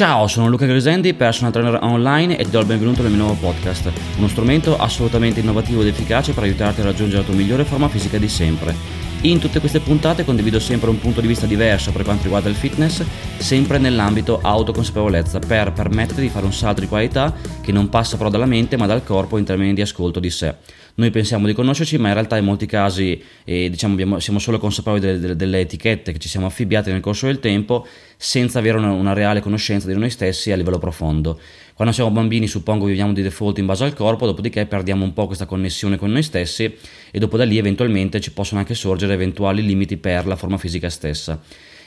Ciao, sono Luca Grisendi, personal trainer online e ti do il benvenuto nel mio nuovo podcast, uno strumento assolutamente innovativo ed efficace per aiutarti a raggiungere la tua migliore forma fisica di sempre. In tutte queste puntate condivido sempre un punto di vista diverso per quanto riguarda il fitness, sempre nell'ambito autoconsapevolezza, per permetterti di fare un salto di qualità che non passa però dalla mente ma dal corpo in termini di ascolto di sé noi pensiamo di conoscerci, ma in realtà in molti casi eh, diciamo, abbiamo, siamo solo consapevoli delle, delle, delle, etichette che ci siamo affibbiate nel corso del tempo senza avere una, una, reale conoscenza di noi stessi a livello profondo. Quando siamo bambini suppongo viviamo di default in base al corpo, dopodiché perdiamo un po' questa connessione con noi stessi e dopo da lì eventualmente ci possono anche sorgere eventuali limiti per la forma fisica stessa.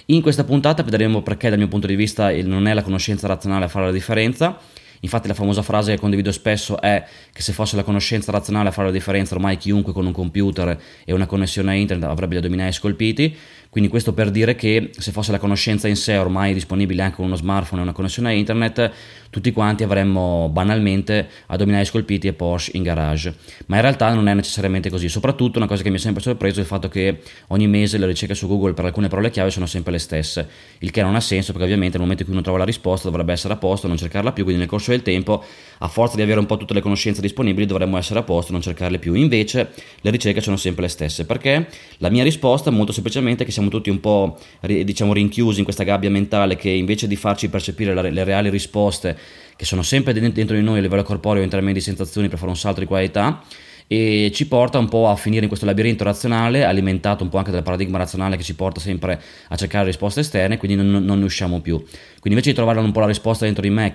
In questa puntata vedremo perché dal mio punto di vista non è la conoscenza razionale a fare la differenza, Infatti la famosa frase che condivido spesso è che se fosse la conoscenza razionale a fare la differenza, ormai chiunque con un computer e una connessione a internet avrebbe gli addominali scolpiti. Quindi questo per dire che se fosse la conoscenza in sé ormai disponibile anche con uno smartphone e una connessione a internet, tutti quanti avremmo banalmente addominali scolpiti e Porsche in garage. Ma in realtà non è necessariamente così. Soprattutto una cosa che mi ha sempre sorpreso è il fatto che ogni mese le ricerche su Google per alcune parole chiave sono sempre le stesse, il che non ha senso perché ovviamente nel momento in cui uno trova la risposta dovrebbe essere a posto, non cercarla più, quindi nel corso del tempo, a forza di avere un po' tutte le conoscenze disponibili, dovremmo essere a posto, non cercarle più. Invece le ricerche sono sempre le stesse. Perché? La mia risposta molto semplicemente è che siamo tutti un po' diciamo rinchiusi in questa gabbia mentale che invece di farci percepire le reali risposte che sono sempre dentro di noi a livello corporeo in termini di sensazioni per fare un salto di qualità e ci porta un po' a finire in questo labirinto razionale alimentato un po' anche dal paradigma razionale che ci porta sempre a cercare risposte esterne quindi non, non ne usciamo più quindi invece di trovare un po' la risposta dentro di me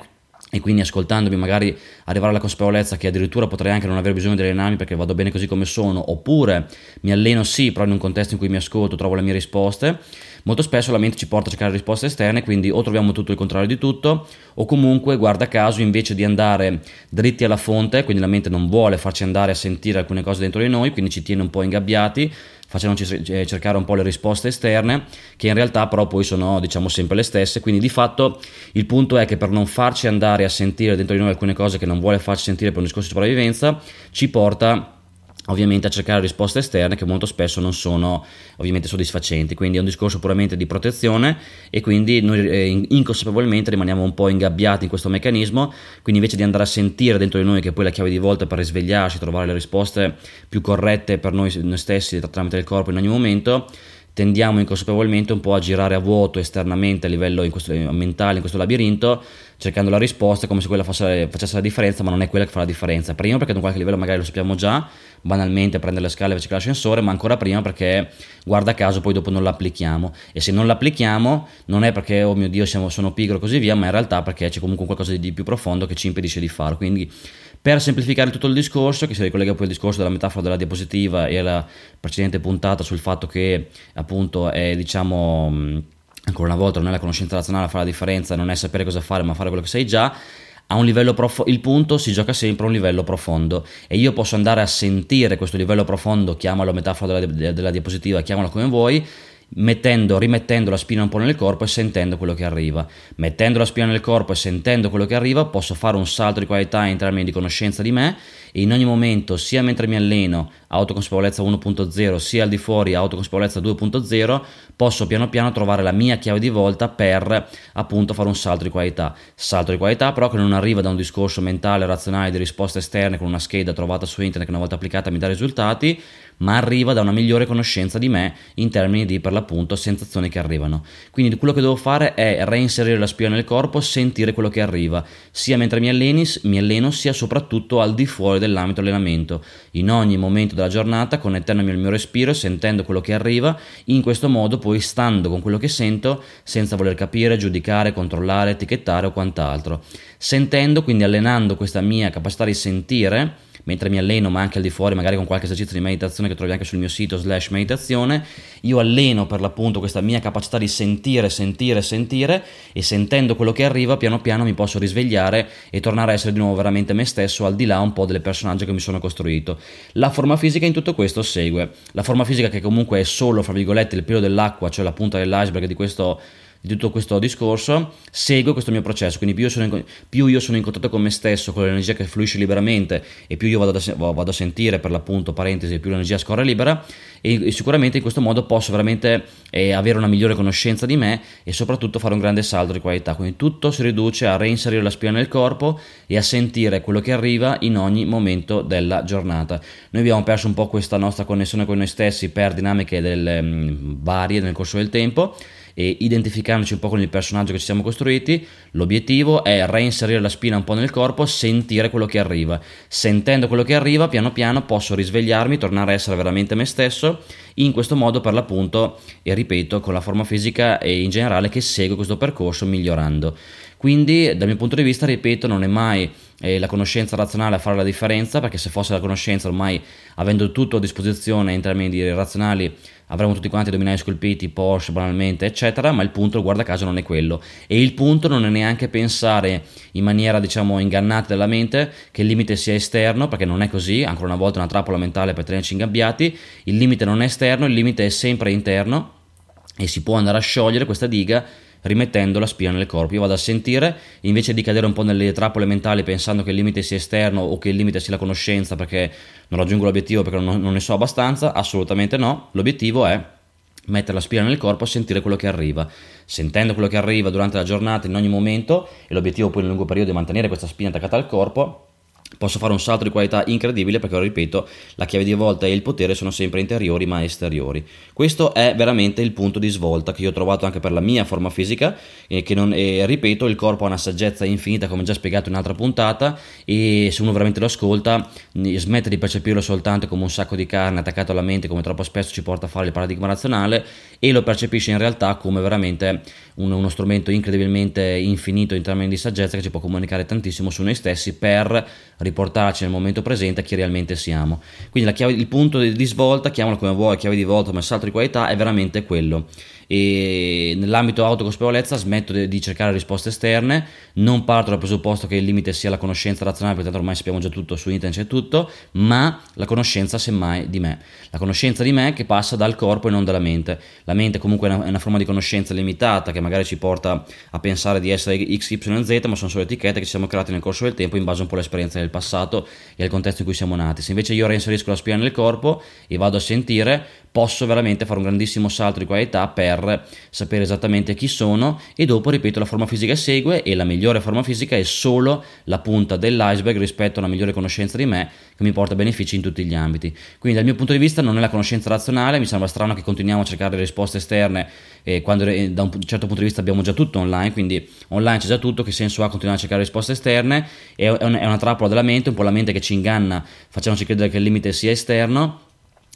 e quindi ascoltandomi magari arrivare alla consapevolezza che addirittura potrei anche non aver bisogno di allenarmi perché vado bene così come sono, oppure mi alleno sì, però in un contesto in cui mi ascolto trovo le mie risposte, molto spesso la mente ci porta a cercare risposte esterne, quindi o troviamo tutto il contrario di tutto, o comunque, guarda caso, invece di andare dritti alla fonte, quindi la mente non vuole farci andare a sentire alcune cose dentro di noi, quindi ci tiene un po' ingabbiati, facendoci eh, cercare un po' le risposte esterne, che in realtà però poi sono diciamo sempre le stesse, quindi di fatto il punto è che per non farci andare a sentire dentro di noi alcune cose che non vuole farci sentire per un discorso di sopravvivenza, ci porta ovviamente a cercare risposte esterne che molto spesso non sono ovviamente soddisfacenti. Quindi è un discorso puramente di protezione e quindi noi eh, inconsapevolmente rimaniamo un po' ingabbiati in questo meccanismo. Quindi invece di andare a sentire dentro di noi che poi la chiave di volta per risvegliarci trovare le risposte più corrette per noi, noi stessi tramite il corpo in ogni momento tendiamo inconsapevolmente un po' a girare a vuoto esternamente a livello in questo, mentale in questo labirinto cercando la risposta come se quella fosse, facesse la differenza, ma non è quella che fa la differenza. Prima perché ad un qualche livello magari lo sappiamo già, banalmente prendere le scale invece che l'ascensore, ma ancora prima perché guarda caso poi dopo non l'applichiamo. E se non l'applichiamo non è perché, oh mio Dio, siamo, sono pigro e così via, ma in realtà perché c'è comunque qualcosa di più profondo che ci impedisce di farlo. Quindi per semplificare tutto il discorso, che si ricollega poi al discorso della metafora della diapositiva e alla precedente puntata sul fatto che appunto è diciamo ancora una volta non è la conoscenza razionale a fare la differenza, non è sapere cosa fare, ma fare quello che sai già. A un livello profondo, il punto si gioca sempre a un livello profondo e io posso andare a sentire questo livello profondo, chiamalo metafora della, della diapositiva, chiamalo come vuoi, mettendo, rimettendo la spina un po' nel corpo e sentendo quello che arriva. Mettendo la spina nel corpo e sentendo quello che arriva, posso fare un salto di qualità in termini di conoscenza di me e in ogni momento, sia mentre mi alleno autoconsapevolezza 1.0, sia al di fuori autoconsapevolezza 2.0, posso piano piano trovare la mia chiave di volta per appunto fare un salto di qualità. Salto di qualità però che non arriva da un discorso mentale, razionale di risposte esterne con una scheda trovata su internet che una volta applicata mi dà risultati, ma arriva da una migliore conoscenza di me in termini di per l'appunto sensazioni che arrivano. Quindi quello che devo fare è reinserire la spia nel corpo, sentire quello che arriva, sia mentre mi, alleni, mi alleno, sia soprattutto al di fuori dell'ambito allenamento, in ogni momento della giornata, connettendomi al mio respiro, sentendo quello che arriva, in questo modo poi stando con quello che sento, senza voler capire, giudicare, controllare, etichettare o quant'altro. Sentendo, quindi allenando questa mia capacità di sentire, mentre mi alleno, ma anche al di fuori, magari con qualche esercizio di meditazione che trovi anche sul mio sito slash meditazione, io alleno per l'appunto questa mia capacità di sentire, sentire, sentire e sentendo quello che arriva, piano piano mi posso risvegliare e tornare a essere di nuovo veramente me stesso, al di là un po' delle personaggi che mi sono costruito. La forma fisica in tutto questo segue. La forma fisica che comunque è solo, fra virgolette, il pelo dell'acqua, cioè la punta dell'iceberg di questo di tutto questo discorso, segue questo mio processo, quindi più io, sono in, più io sono in contatto con me stesso, con l'energia che fluisce liberamente e più io vado a, vado a sentire, per l'appunto, parentesi, più l'energia scorre libera e, e sicuramente in questo modo posso veramente eh, avere una migliore conoscenza di me e soprattutto fare un grande salto di qualità, quindi tutto si riduce a reinserire la spina nel corpo e a sentire quello che arriva in ogni momento della giornata. Noi abbiamo perso un po' questa nostra connessione con noi stessi per dinamiche del, um, varie nel corso del tempo e identificandoci un po' con il personaggio che ci siamo costruiti, l'obiettivo è reinserire la spina un po' nel corpo, sentire quello che arriva. Sentendo quello che arriva, piano piano posso risvegliarmi, tornare a essere veramente me stesso, in questo modo per l'appunto, e ripeto, con la forma fisica e in generale che segue questo percorso migliorando. Quindi dal mio punto di vista, ripeto, non è mai eh, la conoscenza razionale a fare la differenza, perché se fosse la conoscenza ormai avendo tutto a disposizione in termini di razionali avremmo tutti quanti dominai scolpiti, Porsche banalmente, eccetera, ma il punto, guarda caso, non è quello. E il punto non è neanche pensare in maniera, diciamo, ingannata della mente che il limite sia esterno, perché non è così, ancora una volta una trappola mentale per tenerci ingabbiati, il limite non è esterno, il limite è sempre interno e si può andare a sciogliere questa diga rimettendo la spina nel corpo. Io vado a sentire, invece di cadere un po' nelle trappole mentali pensando che il limite sia esterno o che il limite sia la conoscenza perché non raggiungo l'obiettivo perché non, non ne so abbastanza, assolutamente no. L'obiettivo è mettere la spina nel corpo e sentire quello che arriva. Sentendo quello che arriva durante la giornata in ogni momento, e l'obiettivo poi nel lungo periodo è mantenere questa spina attaccata al corpo, posso fare un salto di qualità incredibile perché, ripeto, la chiave di volta e il potere sono sempre interiori ma esteriori. Questo è veramente il punto di svolta che io ho trovato anche per la mia forma fisica e che non, e, ripeto, il corpo ha una saggezza infinita come già spiegato in un'altra puntata e se uno veramente lo ascolta smette di percepirlo soltanto come un sacco di carne attaccato alla mente come troppo spesso ci porta a fare il paradigma razionale e lo percepisce in realtà come veramente un, uno strumento incredibilmente infinito in termini di saggezza che ci può comunicare tantissimo su noi stessi per riportarci nel momento presente a chi realmente siamo. Quindi chiave, il punto di, svolta, chiamalo come vuoi, chiave di volta, come salto di qualità, è veramente quello e nell'ambito autoconsapevolezza smetto di cercare risposte esterne, non parto dal presupposto che il limite sia la conoscenza razionale, perché tanto ormai sappiamo già tutto, su internet c'è tutto, ma la conoscenza semmai di me. La conoscenza di me che passa dal corpo e non dalla mente. La mente comunque è una, è una forma di conoscenza limitata che magari ci porta a pensare di essere X, Y, Z, ma sono solo etichette che ci siamo create nel corso del tempo in base un po' all'esperienza del passato e al contesto in cui siamo nati. Se invece io reinserisco la spina nel corpo e vado a sentire, posso veramente fare un grandissimo salto di qualità per sapere esattamente chi sono e dopo, ripeto, la forma fisica segue e la migliore forma fisica è solo la punta dell'iceberg rispetto a una migliore conoscenza di me che mi porta benefici in tutti gli ambiti. Quindi dal mio punto di vista non è la conoscenza razionale, mi sembra strano che continuiamo a cercare risposte esterne eh, quando eh, da un certo punto di vista abbiamo già tutto online, quindi online c'è già tutto, che senso ha continuare a cercare risposte esterne? È, una trappola della mente, un po' la mente che ci inganna, facendoci credere che il limite sia esterno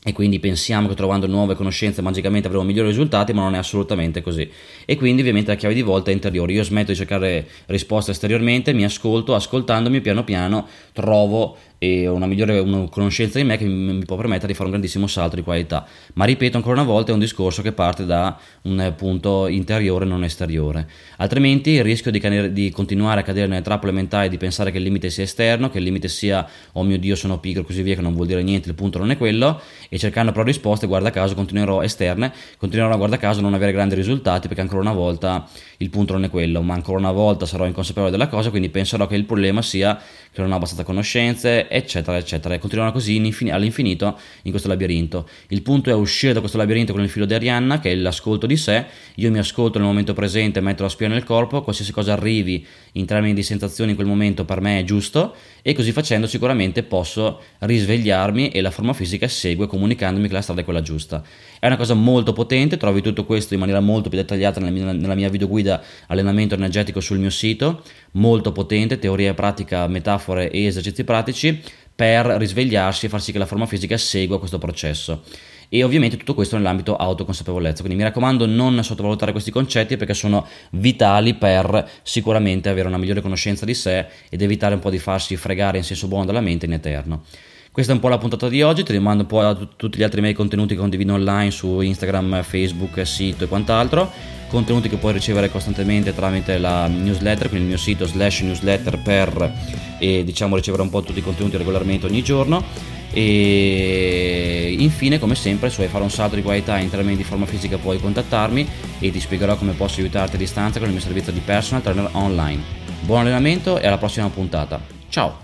e quindi pensiamo che trovando nuove conoscenze magicamente avremo migliori risultati, ma non è assolutamente così. E quindi ovviamente la chiave di volta è interiore. Io smetto di cercare risposte esteriormente, mi ascolto, ascoltandomi piano piano trovo e una migliore una conoscenza di me che mi, mi, può permettere di fare un grandissimo salto di qualità. Ma ripeto ancora una volta, è un discorso che parte da un punto interiore, non esteriore. Altrimenti il rischio di, cadere, di continuare a cadere nelle trappole mentali di pensare che il limite sia esterno, che il limite sia oh mio Dio sono pigro così via, che non vuol dire niente, il punto non è quello, e cercando però risposte, guarda caso, continuerò esterne, continuerò a guarda caso a non avere grandi risultati perché ancora una volta il punto non è quello, ma ancora una volta sarò inconsapevole della cosa, quindi penserò che il problema sia che non ho abbastanza conoscenze, eccetera, eccetera, e continueranno così all'infinito in questo labirinto. Il punto è uscire da questo labirinto con il filo di Arianna, che è l'ascolto di sé, io mi ascolto nel momento presente, metto la spia nel corpo, qualsiasi cosa arrivi in termini di sensazioni in quel momento per me è giusto, e così facendo sicuramente posso risvegliarmi e la forma fisica segue comunicandomi che la strada è quella giusta. È una cosa molto potente, trovi tutto questo in maniera molto più dettagliata nella mia, nella mia videoguida allenamento energetico sul mio sito, molto potente, teoria e pratica, metafore e esercizi pratici per risvegliarsi e far sì che la forma fisica segua questo processo e ovviamente tutto questo nell'ambito autoconsapevolezza. Quindi mi raccomando non sottovalutare questi concetti perché sono vitali per sicuramente avere una migliore conoscenza di sé ed evitare un po' di farsi fregare in senso buono dalla mente in eterno. Questa è un po' la puntata di oggi, ti rimando un po' a t- tutti gli altri miei contenuti che condivido online su Instagram, Facebook, sito e quant'altro, contenuti che puoi ricevere costantemente tramite la newsletter, quindi il mio sito slash newsletter per e, diciamo ricevere un po' tutti i contenuti regolarmente ogni giorno e infine, come sempre, se vuoi fare un salto di qualità in termini di forma fisica puoi contattarmi e ti spiegherò come posso aiutarti a distanza con il mio servizio di personal trainer online. Buon allenamento e alla prossima puntata. Ciao!